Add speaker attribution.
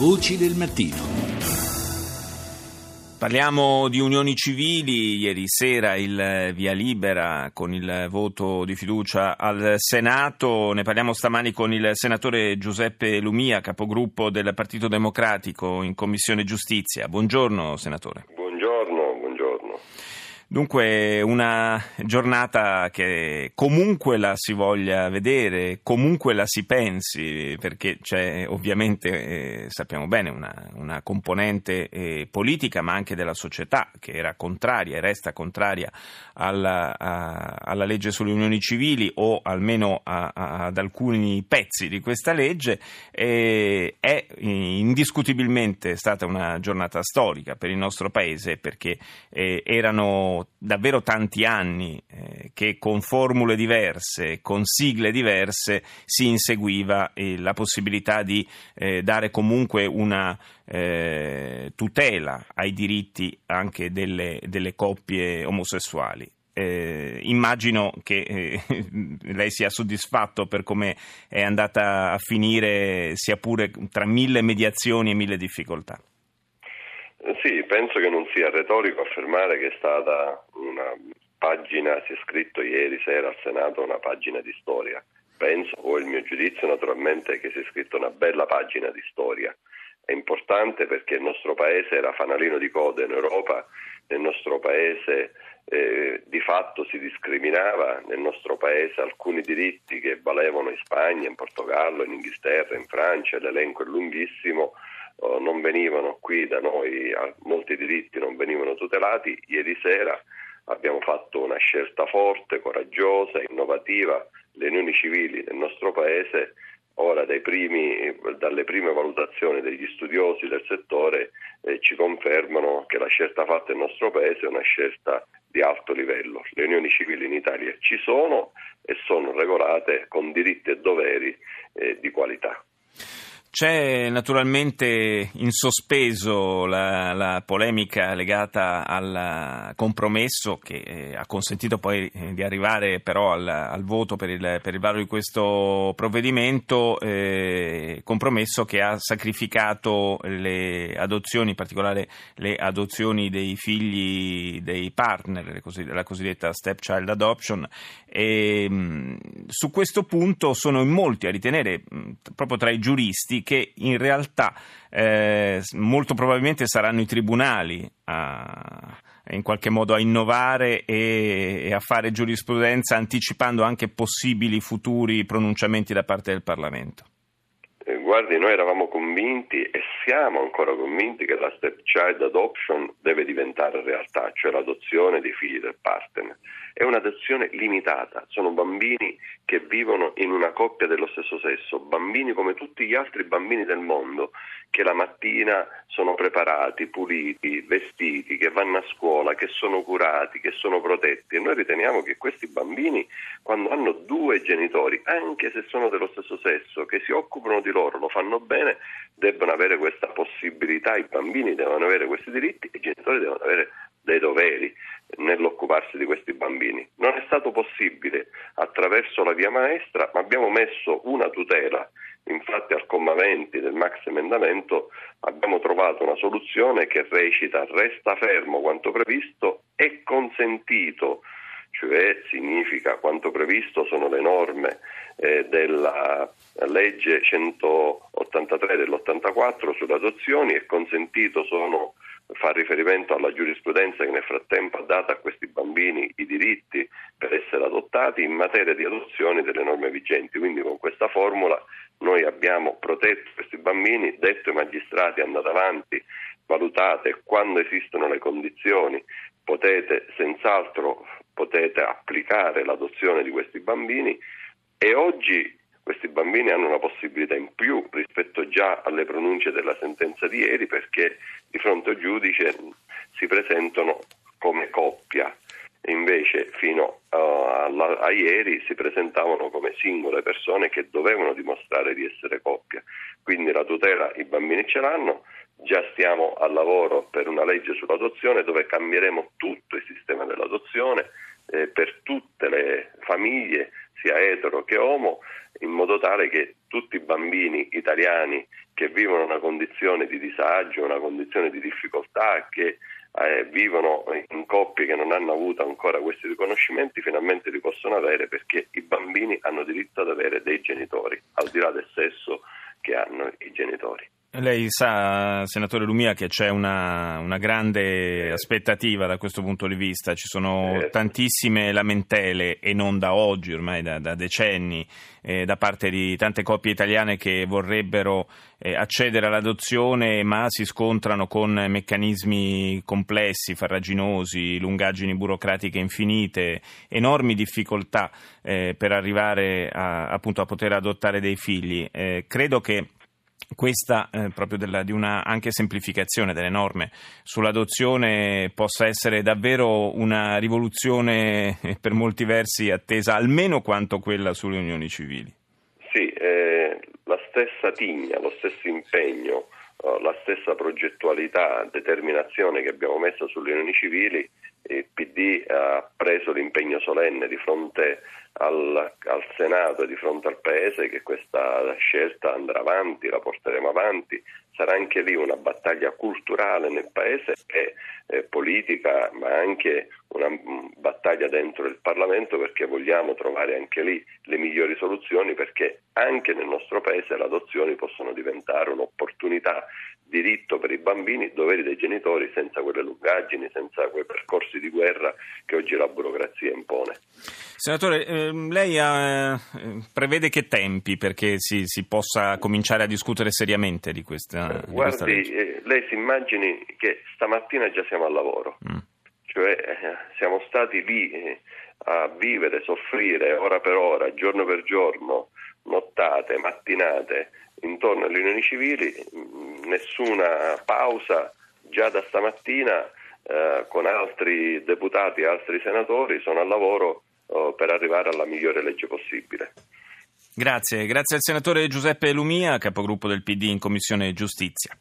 Speaker 1: Voci del mattino. Parliamo di unioni civili, ieri sera il via libera con il voto di fiducia al Senato, ne parliamo stamani con il senatore Giuseppe Lumia, capogruppo del Partito Democratico in Commissione Giustizia. Buongiorno senatore. Dunque una giornata che comunque la si voglia vedere, comunque la si pensi, perché c'è ovviamente, eh, sappiamo bene, una, una componente eh, politica ma anche della società che era contraria e resta contraria alla, a, alla legge sulle unioni civili o almeno a, a, ad alcuni pezzi di questa legge. Eh, è indiscutibilmente stata una giornata storica per il nostro Paese perché eh, davvero tanti anni eh, che con formule diverse, con sigle diverse, si inseguiva eh, la possibilità di eh, dare comunque una eh, tutela ai diritti anche delle, delle coppie omosessuali. Eh, immagino che eh, lei sia soddisfatto per come è andata a finire, sia pure tra mille mediazioni e mille difficoltà.
Speaker 2: Sì, penso che non sia retorico affermare che è stata una pagina, si è scritto ieri sera al Senato una pagina di storia. Penso, o il mio giudizio naturalmente, che si è scritta una bella pagina di storia. È importante perché il nostro paese era fanalino di coda in Europa, nel nostro paese eh, di fatto si discriminava, nel nostro paese alcuni diritti che valevano in Spagna, in Portogallo, in Inghilterra, in Francia, l'elenco è lunghissimo, non venivano qui da noi, molti diritti non venivano tutelati, ieri sera abbiamo fatto una scelta forte, coraggiosa, innovativa, le unioni civili del nostro Paese ora primi, dalle prime valutazioni degli studiosi del settore eh, ci confermano che la scelta fatta nel nostro Paese è una scelta di alto livello. Le unioni civili in Italia ci sono e sono regolate con diritti e doveri eh, di qualità.
Speaker 1: C'è naturalmente in sospeso la, la, polemica legata al compromesso che eh, ha consentito poi eh, di arrivare però al, al voto per il, per il varo di questo provvedimento, eh, compromesso che ha sacrificato le adozioni, in particolare le adozioni dei figli dei partner, la cosiddetta stepchild adoption. E, mh, su questo punto sono in molti a ritenere, mh, proprio tra i giuristi, che in realtà eh, molto probabilmente saranno i tribunali a, in qualche modo a innovare e, a fare giurisprudenza anticipando anche possibili futuri pronunciamenti da parte del Parlamento.
Speaker 2: Eh, guardi, noi eravamo convinti e siamo ancora convinti che la stepchild adoption deve diventare realtà, cioè l'adozione dei figli del partner. È un'adozione limitata, sono bambini che vivono in una coppia dello stesso sesso, bambini come tutti gli altri bambini del mondo che la mattina sono preparati, puliti, vestiti, che vanno a scuola, che sono curati, che sono protetti. E noi riteniamo che questi bambini quando hanno due genitori, anche se sono dello stesso sesso, che si occupano di loro, lo fanno bene, debbano avere questa possibilità, i bambini devono avere questi diritti e i genitori devono avere dei doveri nell'occuparsi di questi bambini. Non è stato possibile attraverso la via maestra, ma abbiamo messo una tutela. Infatti al comma 20 del max emendamento abbiamo trovato una soluzione che recita resta fermo quanto previsto e consentito, cioè significa quanto previsto sono le norme eh, della legge 183 dell'84 sulle adozioni e consentito sono fa riferimento alla giurisprudenza che nel frattempo ha dato a questi bambini i diritti per essere adottati in materia di adozioni delle norme vigenti. Quindi con questa formula noi abbiamo protetto questi bambini, detto ai magistrati andate avanti, valutate quando esistono le condizioni, potete senz'altro potete applicare l'adozione di questi bambini e oggi questi bambini hanno una possibilità in più rispetto già alle pronunce della sentenza di ieri perché di fronte al giudice si presentano come coppia invece fino a, a, a, ieri si presentavano come singole persone che dovevano dimostrare di essere coppia. Quindi la tutela i bambini ce l'hanno, già stiamo al lavoro per una legge sull'adozione dove cambieremo tutto il sistema dell'adozione eh, per tutte le famiglie, sia etero che homo, in modo tale che tutti i bambini italiani che vivono una condizione di disagio, una condizione di difficoltà, che eh, vivono in coppie che non hanno avuto ancora questi riconoscimenti, finalmente li possono avere perché i bambini hanno diritto ad avere dei genitori, al di là del sesso che hanno i genitori.
Speaker 1: Lei sa, senatore Lumia, che c'è una, una, grande aspettativa da questo punto di vista. Ci sono eh. tantissime lamentele, e non da oggi, ormai da, da decenni, eh, da parte di tante coppie italiane che vorrebbero eh, accedere all'adozione, ma si scontrano con meccanismi complessi, farraginosi, lungaggini burocratiche infinite, enormi difficoltà eh, per arrivare a, appunto, a poter adottare dei figli. Eh, credo che questa eh, proprio della, di una anche semplificazione delle norme sull'adozione possa essere davvero una rivoluzione eh, per molti versi attesa almeno quanto quella sulle unioni civili.
Speaker 2: Sì, eh, la stessa tigna, lo stesso impegno, eh, la stessa progettualità, determinazione che abbiamo messo sulle unioni civili, il PD ha preso l'impegno solenne di fronte al, al, Senato e di fronte al Paese che questa scelta andrà avanti, la porteremo avanti, sarà anche lì una battaglia culturale nel Paese e eh, politica, ma anche una mm, battaglia dentro il Parlamento perché vogliamo trovare anche lì le migliori soluzioni perché anche nel nostro Paese le adozioni possono diventare un'opportunità diritto per i bambini, doveri dei genitori senza quelle lungaggini, senza quei percorsi di guerra che oggi la burocrazia impone.
Speaker 1: Senatore, ehm, lei ha, eh, prevede che tempi perché si, si, possa cominciare a discutere seriamente di questa,
Speaker 2: di Guardi, questa eh, lei si immagini che stamattina già siamo al lavoro, mm. cioè eh, siamo stati lì eh, a vivere, soffrire ora per ora, giorno per giorno, nottate, mattinate intorno alle unioni civili, nessuna pausa già da stamattina eh, con altri deputati e altri senatori sono al lavoro eh, per arrivare alla migliore legge possibile.
Speaker 1: Grazie, grazie al senatore Giuseppe Lumia, capogruppo del PD in Commissione Giustizia.